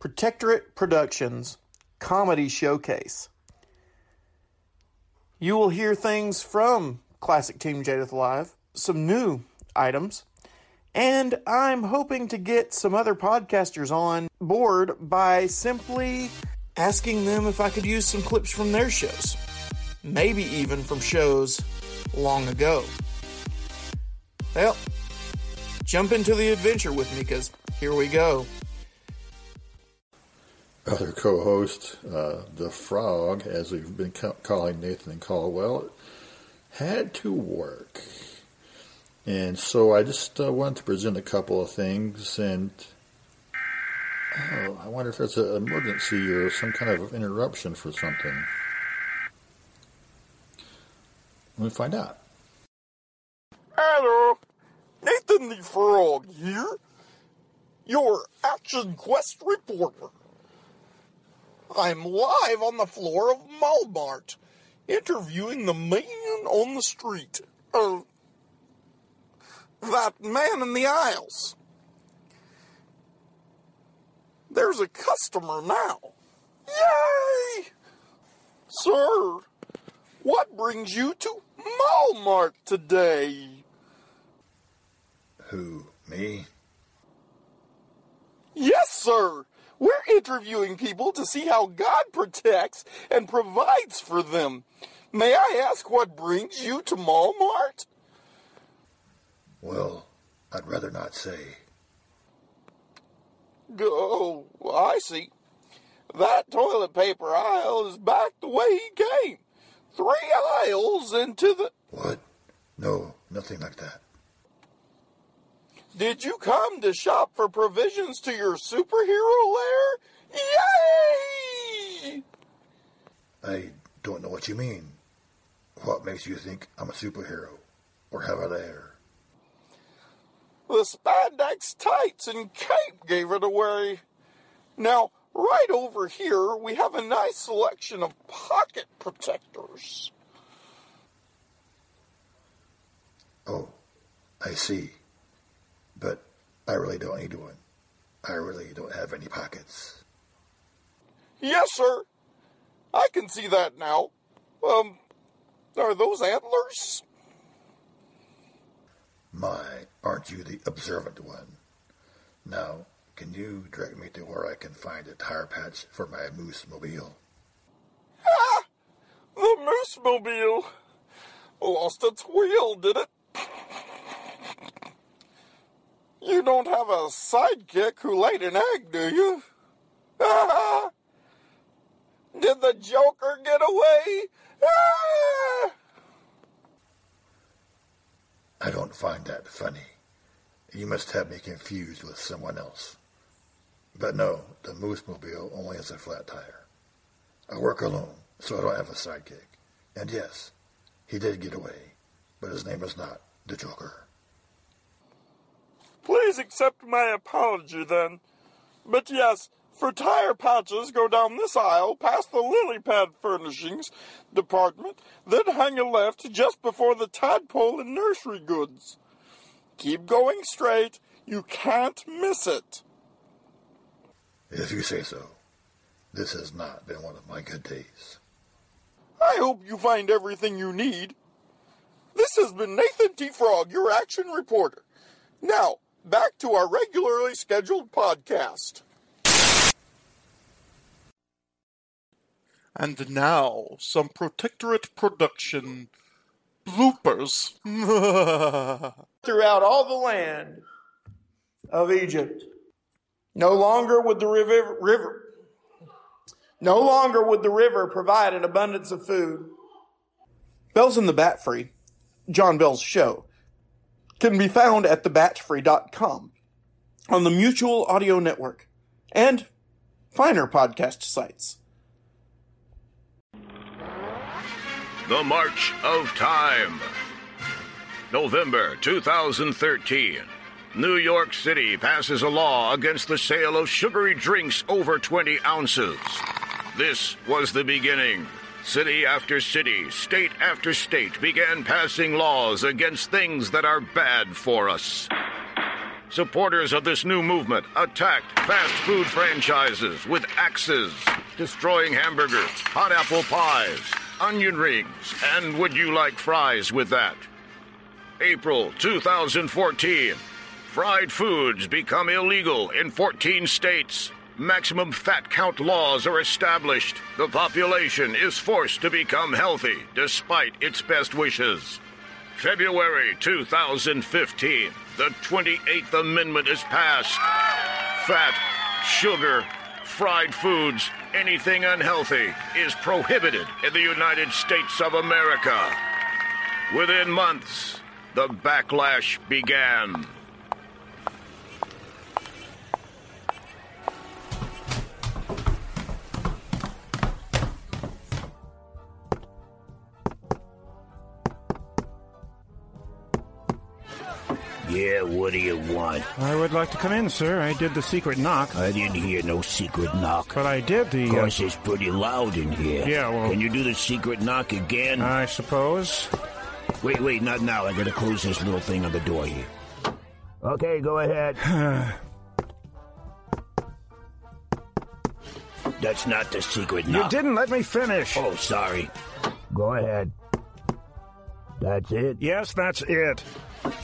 Protectorate Productions Comedy Showcase. You will hear things from Classic Team Jadith Live, some new items, and I'm hoping to get some other podcasters on board by simply asking them if I could use some clips from their shows. Maybe even from shows long ago. Well, jump into the adventure with me because here we go. Other co host, uh, the frog, as we've been ca- calling Nathan and Caldwell, had to work. And so I just uh, wanted to present a couple of things. And oh, I wonder if there's an emergency or some kind of interruption for something. Let me find out. Hello, Nathan the Frog here, your Action Quest reporter. I'm live on the floor of Malmart, interviewing the man on the street. Uh, that man in the aisles. There's a customer now. Yay! Sir, what brings you to Malmart today? Who? Me? Yes, sir. We're interviewing people to see how God protects and provides for them. May I ask what brings you to Malmart? Well, I'd rather not say. Oh, I see. That toilet paper aisle is back the way he came. Three aisles into the. What? No, nothing like that. Did you come to shop for provisions to your superhero lair? Yay! I don't know what you mean. What makes you think I'm a superhero? Or have a lair? The spandex tights and cape gave it away. Now, right over here, we have a nice selection of pocket protectors. Oh, I see. But I really don't need one. I really don't have any pockets. Yes, sir. I can see that now. Um, are those antlers? My, aren't you the observant one? Now, can you direct me to where I can find a tire patch for my moose mobile? Ah! The moose mobile lost its wheel, did it? You don't have a sidekick who laid an egg, do you? Did the Joker get away? I don't find that funny. You must have me confused with someone else. But no, the Moose Mobile only has a flat tire. I work alone, so I don't have a sidekick. And yes, he did get away, but his name is not the Joker. Please accept my apology then. But yes, for tire patches, go down this aisle past the lily pad furnishings department, then hang a left just before the tadpole and nursery goods. Keep going straight. You can't miss it. If you say so. This has not been one of my good days. I hope you find everything you need. This has been Nathan T. Frog, your action reporter. Now, back to our regularly scheduled podcast. And now, some Protectorate production bloopers. Throughout all the land of Egypt. No longer would the river, river, no longer would the river provide an abundance of food. Bells in the Bat Free, John Bell's show, can be found at thebatfree.com, on the Mutual Audio Network, and finer podcast sites. The March of Time. November 2013. New York City passes a law against the sale of sugary drinks over 20 ounces. This was the beginning. City after city, state after state began passing laws against things that are bad for us. Supporters of this new movement attacked fast food franchises with axes, destroying hamburgers, hot apple pies, onion rings, and would you like fries with that? April 2014. Fried foods become illegal in 14 states. Maximum fat count laws are established. The population is forced to become healthy despite its best wishes. February 2015. The 28th Amendment is passed. Fat, sugar, fried foods, anything unhealthy is prohibited in the United States of America. Within months, the backlash began. What do you want? I would like to come in, sir. I did the secret knock. I didn't hear no secret knock. But I did the. Of course, it's pretty loud in here. Yeah, well- Can you do the secret knock again? Uh, I suppose. wait, wait, not now. I gotta close this little thing on the door here. Okay, go ahead. That's not the secret knock. You didn't let me finish. Oh, sorry. Go ahead. That's it? Yes, that's it.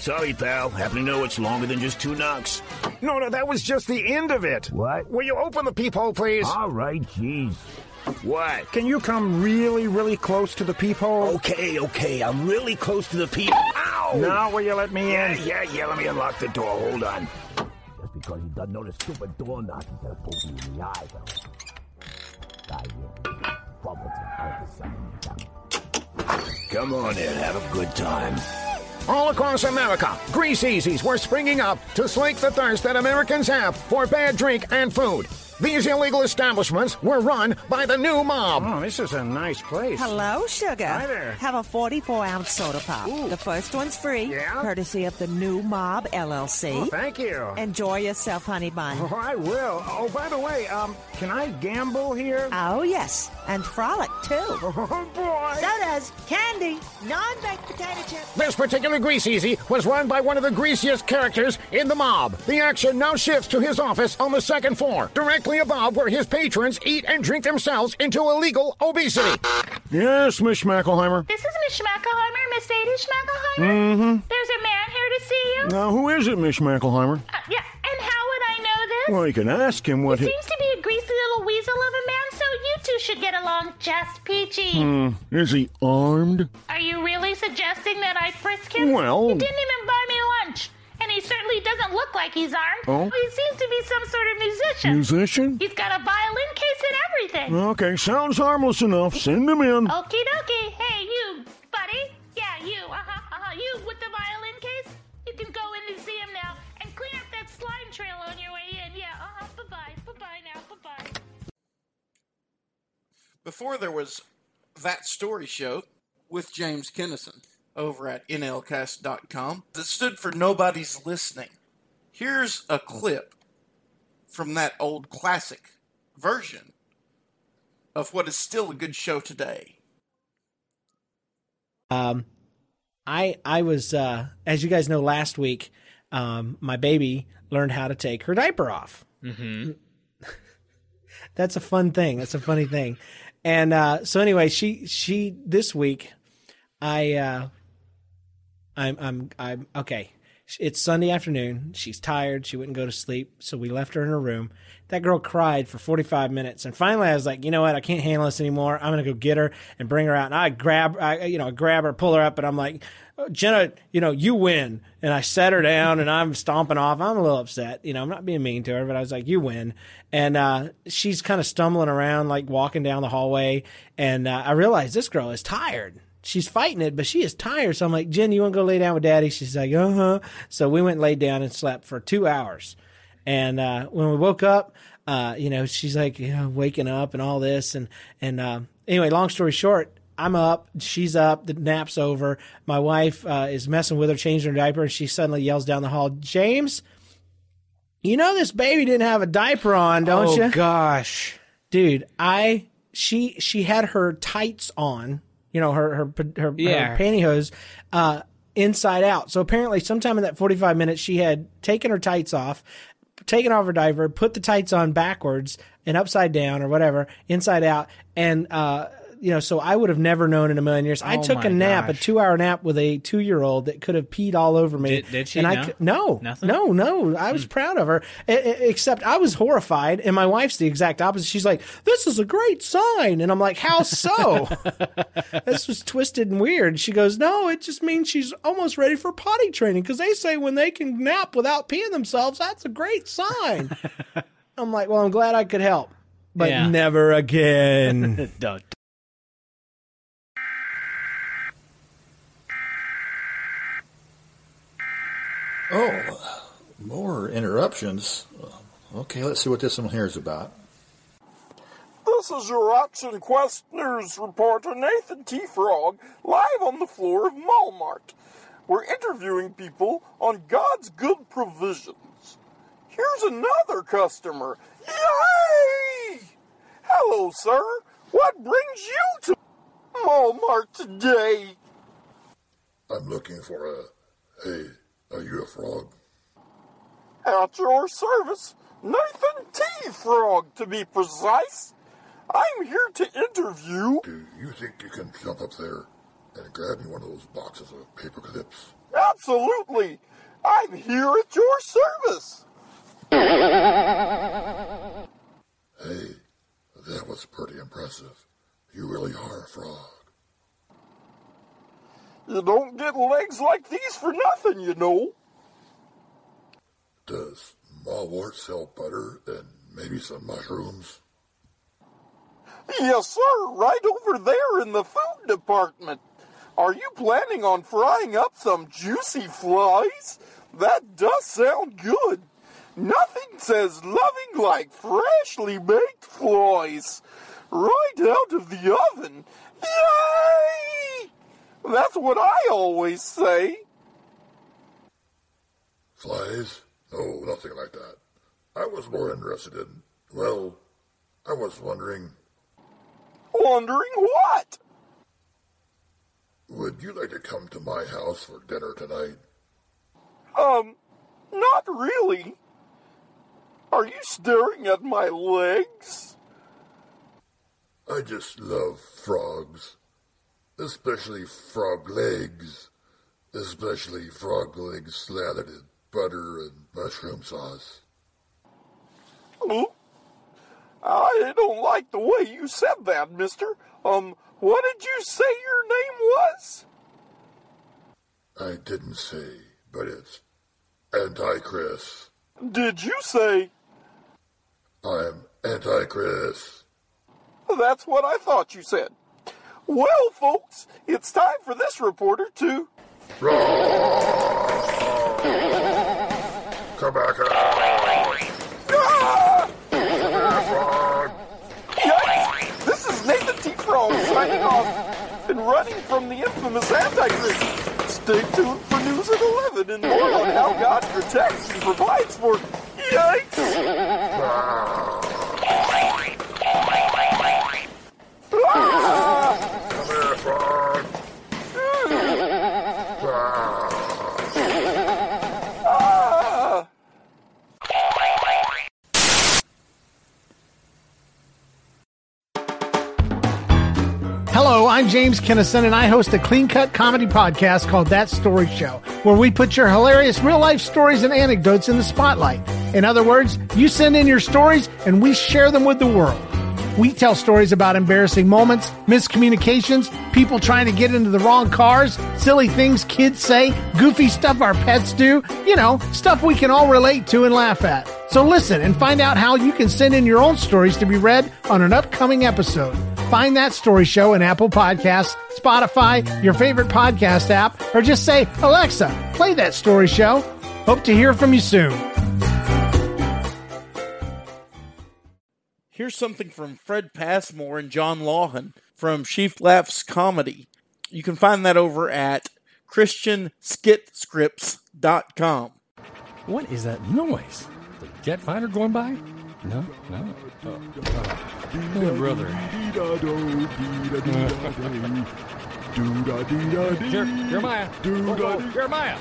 Sorry, pal. Happen to know it's longer than just two knocks. No, no, that was just the end of it. What? Will you open the peephole, please? All right, jeez. What? Can you come really, really close to the peephole? Okay, okay. I'm really close to the people. Ow! Now will you let me Yeah, in? yeah, yeah. Let me unlock the door. Hold on. Just because he doesn't know the stupid door knock, he's gonna poke me in the eye, though. Die here. Bubbles and out the. Come on in. Have a good time. All across America, Grease Easies were springing up to slake the thirst that Americans have for bad drink and food. These illegal establishments were run by the new mob. Oh, this is a nice place. Hello, sugar. Hi there. Have a 44 ounce soda pop. The first one's free, Yeah? courtesy of the new Mob LLC. Oh, thank you. Enjoy yourself, honey bun. Oh, I will. Oh, by the way, um, can I gamble here? Oh, yes, and frolic too. Oh, boy. Sodas, candy, non-baked potato chips. This particular Grease Easy was run by one of the greasiest characters in the mob. The action now shifts to his office on the second floor, directly above where his patrons eat and drink themselves into illegal obesity. Yes, Miss Schmackelheimer. This is Miss Schmackelheimer, Miss Ada Schmackelheimer. Mm-hmm. There's a man here to see you. Now, who is it, Miss Schmackelheimer? Uh, yeah, and how would Well, you can ask him what he he... seems to be a greasy little weasel of a man, so you two should get along just peachy. Hmm, is he armed? Are you really suggesting that I frisk him? Well- He didn't even buy me lunch. And he certainly doesn't look like he's armed. Oh? He seems to be some sort of musician. Musician? He's got a violin case and everything. Okay, sounds harmless enough. Send him in. Okie dokie. Hey, Before there was that story show with James Kennison over at NLCast.com that stood for Nobody's Listening. Here's a clip from that old classic version of what is still a good show today. Um, I I was uh, as you guys know last week, um, my baby learned how to take her diaper off. Mm-hmm. That's a fun thing. That's a funny thing. And uh, so anyway, she she this week, I uh, I'm I'm I'm okay. It's Sunday afternoon. She's tired. She wouldn't go to sleep, so we left her in her room. That girl cried for 45 minutes, and finally I was like, you know what? I can't handle this anymore. I'm gonna go get her and bring her out. And I grab, I you know, grab her, pull her up, and I'm like, "Oh, Jenna, you know, you win. And I set her down, and I'm stomping off. I'm a little upset. You know, I'm not being mean to her, but I was like, you win. And uh, she's kind of stumbling around, like walking down the hallway, and uh, I realized this girl is tired she's fighting it, but she is tired. So I'm like, Jen, you want to go lay down with daddy? She's like, uh huh. So we went and laid down and slept for two hours. And uh, when we woke up, uh, you know, she's like, you know, waking up and all this. And, and uh, anyway, long story short, I'm up, she's up, the nap's over. My wife uh, is messing with her, changing her diaper, and she suddenly yells down the hall, James, you know this baby didn't have a diaper on, don't you? oh you? gosh. dude i she she had her tights on you know her her her, Yeah. her pantyhose uh inside out. So apparently, sometime in that 45 minutes, she had taken her tights off, taken off her diaper, put the tights on backwards and upside down or whatever, inside out, and uh, you know, so I would have never known in a million years. I Oh took a nap, gosh. a two-hour nap with a two-year-old that could have peed all over me. Did- did she? And I No? Nothing? Hmm. no, no. I was proud of her, E- e- except I was horrified, and my wife's the exact opposite. She's like, "This is a great sign," and I'm like, "How so?" this was twisted and weird. She goes, "No, it just means she's almost ready for potty training because they say when they can nap without peeing themselves, that's a great sign." I'm like, "Well, I'm glad I could help, but Yeah. never again." Duh. Oh, more interruptions. Okay, let's see what this one here is about. This is your Action Quest News reporter Nathan T. Frog, live on the floor of Walmart. We're interviewing people on God's good provisions. Here's another customer. Yay! Hello, sir. What brings you to Walmart today? I'm looking for a. Hey, are you a frog? At your service, Nathan T. Frog, to be precise. I'm here to interview. Do you think you can jump up there and grab me one of those boxes of paper clips? Absolutely. I'm here at your service. Hey, that was pretty impressive. You really are a frog. You don't get legs like these for nothing, you know. Does Mallwart sell butter and maybe some mushrooms? Yes, sir, right over there in the food department. Are you planning on frying up some juicy flies? That does sound good. Nothing says loving like freshly baked flies. Right out of the oven. Yay! That's what I always say. Flies? No, nothing like that. I was more interested in, well, I was wondering, Wondering what? would you like to come to my house for dinner tonight? Um, not really. Are you staring at my legs? I just love frogs. Especially frog legs. Especially frog legs slathered in butter and mushroom sauce. Hmm? I don't like the way you said that, mister. Um, what did you say your name was? I didn't say, but it's Antichrist. Did you say? I'm Antichrist. That's what I thought you said. Well, folks, it's time for this reporter to. Come back here. Ah! Come here, frog. Yikes! This is Nathan T. Frog signing off and running from the infamous Antichrist. Stay tuned for news at 11 and more on how God protects and provides for. Yikes! Ah! I'm James Kennison, and I host a clean cut comedy podcast called That Story Show, where we put your hilarious real life stories and anecdotes in the spotlight. In other words, you send in your stories and we share them with the world. We tell stories about embarrassing moments, miscommunications, people trying to get into the wrong cars, silly things kids say, goofy stuff our pets do, you know, stuff we can all relate to and laugh at. So listen and find out how you can send in your own stories to be read on an upcoming episode. Find that story show in Apple Podcasts, Spotify, your favorite podcast app, or just say, Alexa, play that story show. Hope to hear from you soon. Here's something from Fred Passmore and John Lawhan from Sheaf Laughs Comedy. You can find that over at ChristianSkitscripts.com. What is that noise? The jet fighter going by? No, no. Oh, oh. Brother. Jer- Jeremiah. Whoa, whoa, Jeremiah.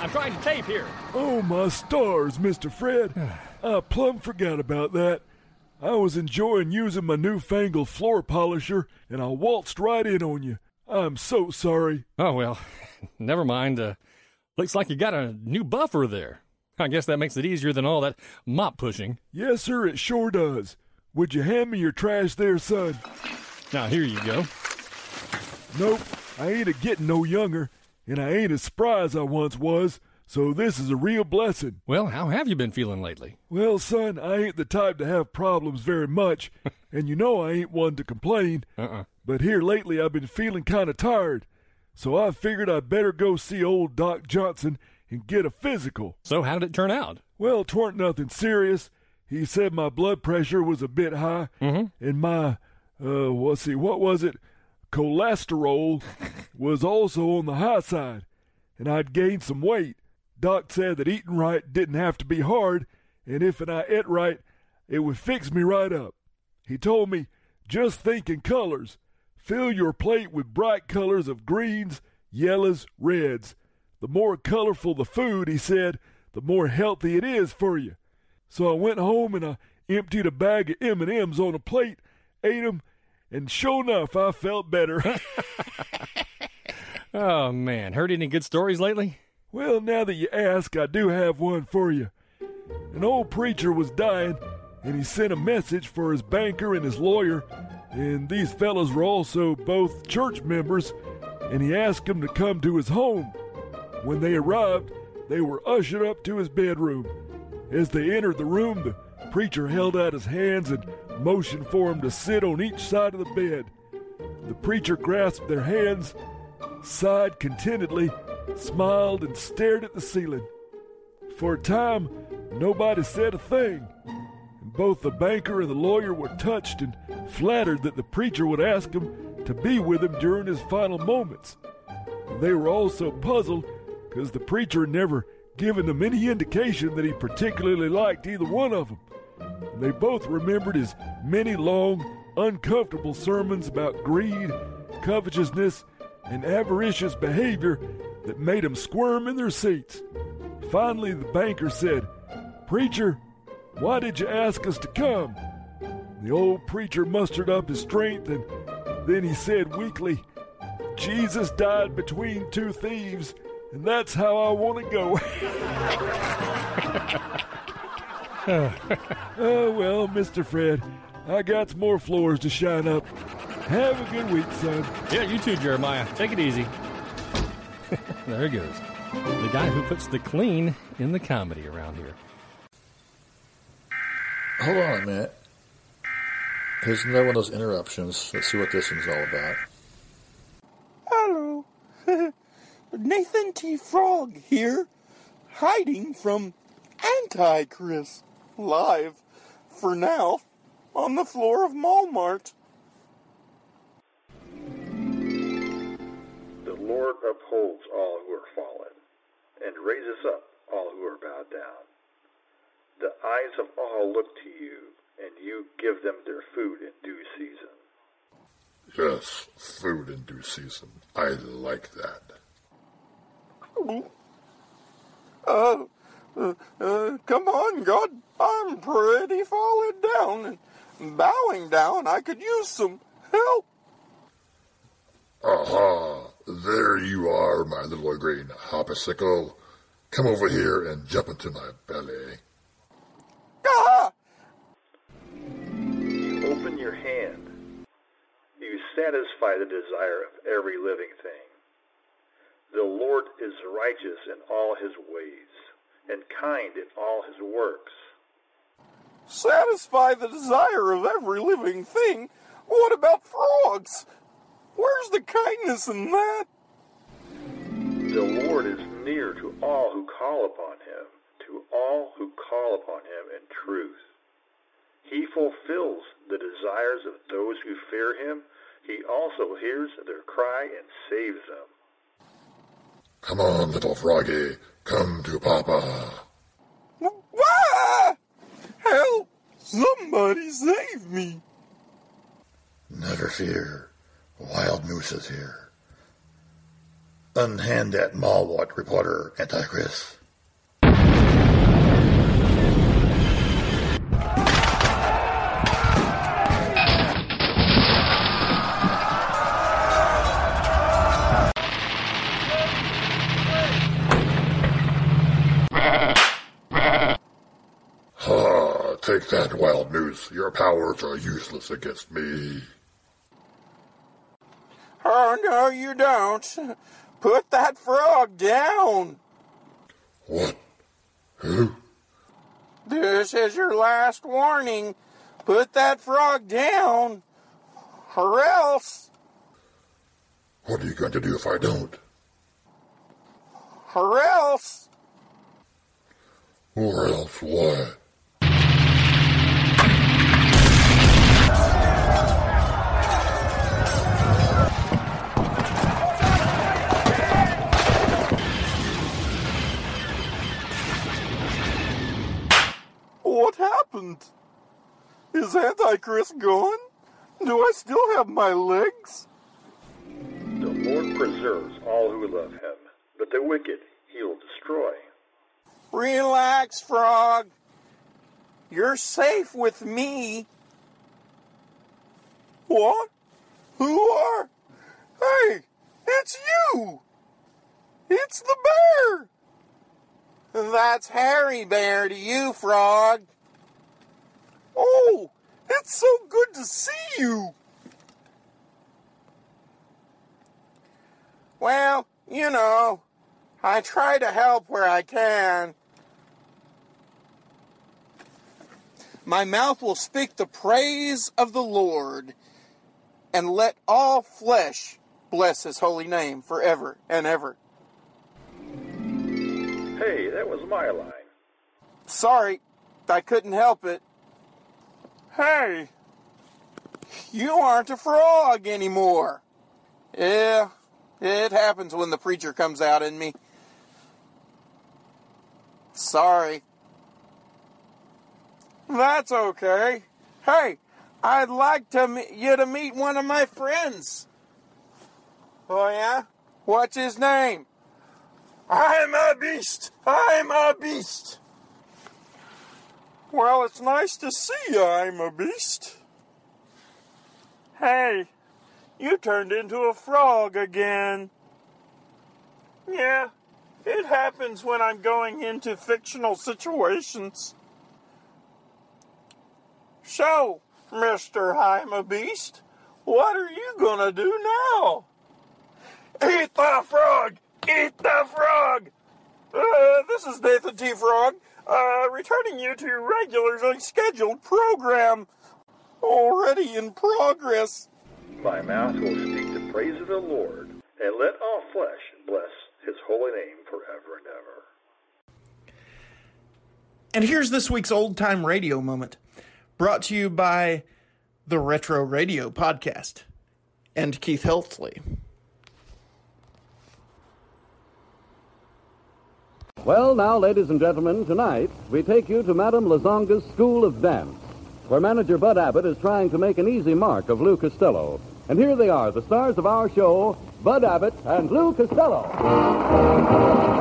I'm trying to tape here. Oh, my stars, Mr. Fred. I plumb forgot about that. I was enjoying using my newfangled floor polisher, and I waltzed right in on you. I'm so sorry. Oh, well, never mind. Uh, looks like you got a new buffer there. I guess that makes it easier than all that mop pushing. Yes, sir, it sure does. Would you hand me your trash there, son? Now, here you go. Nope, I ain't a getting no younger, and I ain't as spry as I once was, so this is a real blessing. Well, how have you been feeling lately? Well, son, I ain't the type to have problems very much, and you know I ain't one to complain. Uh-uh. But here lately I've been feeling kind of tired, so I figured I'd better go see old Doc Johnson and get a physical. So, how did it turn out? Well, 'twarn't nothing serious. He said my blood pressure was a bit high, and my, uh, let's see, what was it? Cholesterol was also on the high side, and I'd gained some weight. Doc said that eating right didn't have to be hard, and if and I ate right, it would fix me right up. He told me, just think in colors. Fill your plate with bright colors of greens, yellows, reds. The more colorful the food, he said, the more healthy it is for you. So I went home and I emptied a bag of M&Ms on a plate, ate 'em, and sure enough, I felt better. Oh, man. Heard any good stories lately? well, now that you ask, I do have one for you. An old preacher was dying, and he sent a message for his banker and his lawyer, and these fellows were also both church members, and he asked them to come to his home. When they arrived, they were ushered up to his bedroom. As they entered the room, the preacher held out his hands and motioned for them to sit on each side of the bed. The preacher grasped their hands, sighed contentedly, smiled, and stared at the ceiling. For a time, nobody said a thing. Both the banker and the lawyer were touched and flattered that the preacher would ask them to be with him during his final moments. They were also puzzled because the preacher had never given them any indication that he particularly liked either one of them. And they both remembered his many long, uncomfortable sermons about greed, covetousness, and avaricious behavior that made them squirm in their seats. Finally, the banker said, Preacher, why did you ask us to come? The old preacher mustered up his strength and then he said weakly, Jesus died between two thieves, and that's how I want to go. oh, well, Mr. Fred, I got some more floors to shine up. Have a good week, son. Yeah, you too, Jeremiah. Take it easy. there he goes. The guy who puts the clean in the comedy around here. Hold on a minute. Here's another one of those interruptions. Let's see what this one's all about. Hello. Nathan T. Frog here, hiding from Antichrist, live, for now, on the floor of Walmart. The Lord upholds all who are fallen, and raises up all who are bowed down. The eyes of all look to you, and you give them their food in due season. Yes, food in due season. I like that. Uh, uh, uh, come on, God. I'm pretty falling down and bowing down. I could use some help. Aha! There you are, my little green hopsicle. Come over here and jump into my belly. Ah! You open your hand. You satisfy the desire of every living thing. The Lord is righteous in all his ways, and kind in all his works. Satisfy the desire of every living thing? What about frogs? Where's the kindness in that? The Lord is near to all who call upon him, to all who call upon him in truth. He fulfills the desires of those who fear him. He also hears their cry and saves them. Come on, little froggy. Come to Papa. Help! Somebody save me! Never fear. Wild Moose is here. Unhand that Mallwat reporter, Antichrist. Moose. Your powers are useless against me. Oh, no, you don't. Put that frog down. What? Who? This is your last warning. Put that frog down, or else, What are you going to do if I don't? or else. Or else what? What happened? Is Antichrist gone? Do I still have my legs? The Lord preserves all who love him, but the wicked he will destroy. Relax, Frog. You're safe with me. What? Who are? Hey, it's you! It's the bear! That's Harry Bear to you, Frog. Oh, it's so good to see you. Well, you know, I try to help where I can. My mouth will speak the praise of the Lord, and let all flesh bless his holy name forever and ever. Hey, that was my line. Sorry, I couldn't help it. Hey, you aren't a frog anymore. Yeah, it happens when the preacher comes out in me. Sorry. That's okay. Hey, I'd like to you to meet one of my friends. Oh yeah? What's his name? I'm a beast. I'm a beast. Well, it's nice to see you, I'm a beast. Hey, you turned into a frog again. Yeah, it happens when I'm going into fictional situations. So, Mr. I'm a Beast, what are you gonna do now? Eat the frog! Eat the frog! Uh, this is Nathan T. Frog, uh, returning you to your regularly scheduled program. Already in progress. My mouth will speak the praise of the Lord, and let all flesh bless his holy name forever and ever. And here's this week's old time radio moment, brought to you by the Retro Radio Podcast and Keith Heltley. Well, now, ladies and gentlemen, tonight we take you to Madame Lazonga's School of Dance, where manager Bud Abbott is trying to make an easy mark of Lou Costello. And here they are, the stars of our show, Bud Abbott and Lou Costello.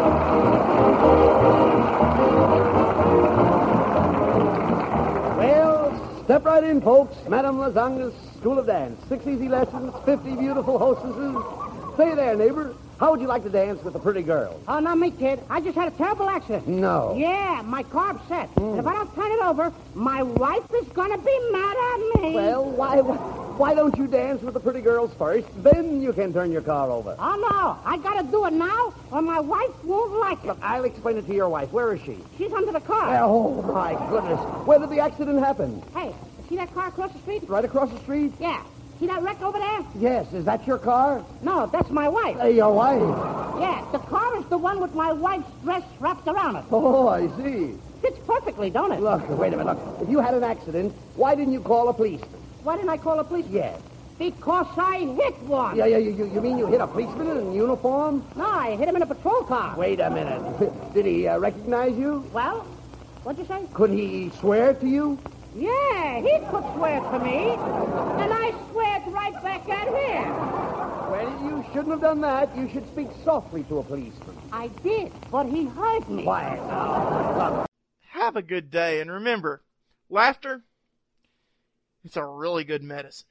Right in, folks. Madame Lazonga's School of Dance. Six easy lessons, 50 beautiful hostesses. Say there, neighbor, how would you like to dance with a pretty girl? Oh, not me, kid. I just had a terrible accident. No. Yeah, my car upset. And hmm. if I don't turn it over, my wife is going to be mad at me. Well, why, why don't you dance with the pretty girls first? Then you can turn your car over. Oh, no. I got to do it now, or my wife won't like it. Look, I'll explain it to your wife. Where is she? She's under the car. Oh, my goodness. Where did the accident happen? Hey, see that car across the street? Right across the street? Yeah. See that wreck over there? Yes. Is that your car? No, that's my wife. Hey, your wife. Yeah, the car is the one with my wife's dress wrapped around it. Oh, I see. Fits perfectly, don't it? Look, wait a minute. Look, if you had an accident, why didn't you call a policeman? Why didn't I call the police? Yes. Because I hit one. Yeah, yeah, you, you, you mean you hit a policeman in uniform? No, I hit him in a patrol car. Wait a minute. Did he uh, recognize you? Well, what'd you say? Could he swear to you? Yeah, he could swear to me. And I swear right back at him. Well, you shouldn't have done that. You should speak softly to a policeman. I did, but he heard me. Quiet now. Have a good day, and remember, laughter, it's a really good medicine.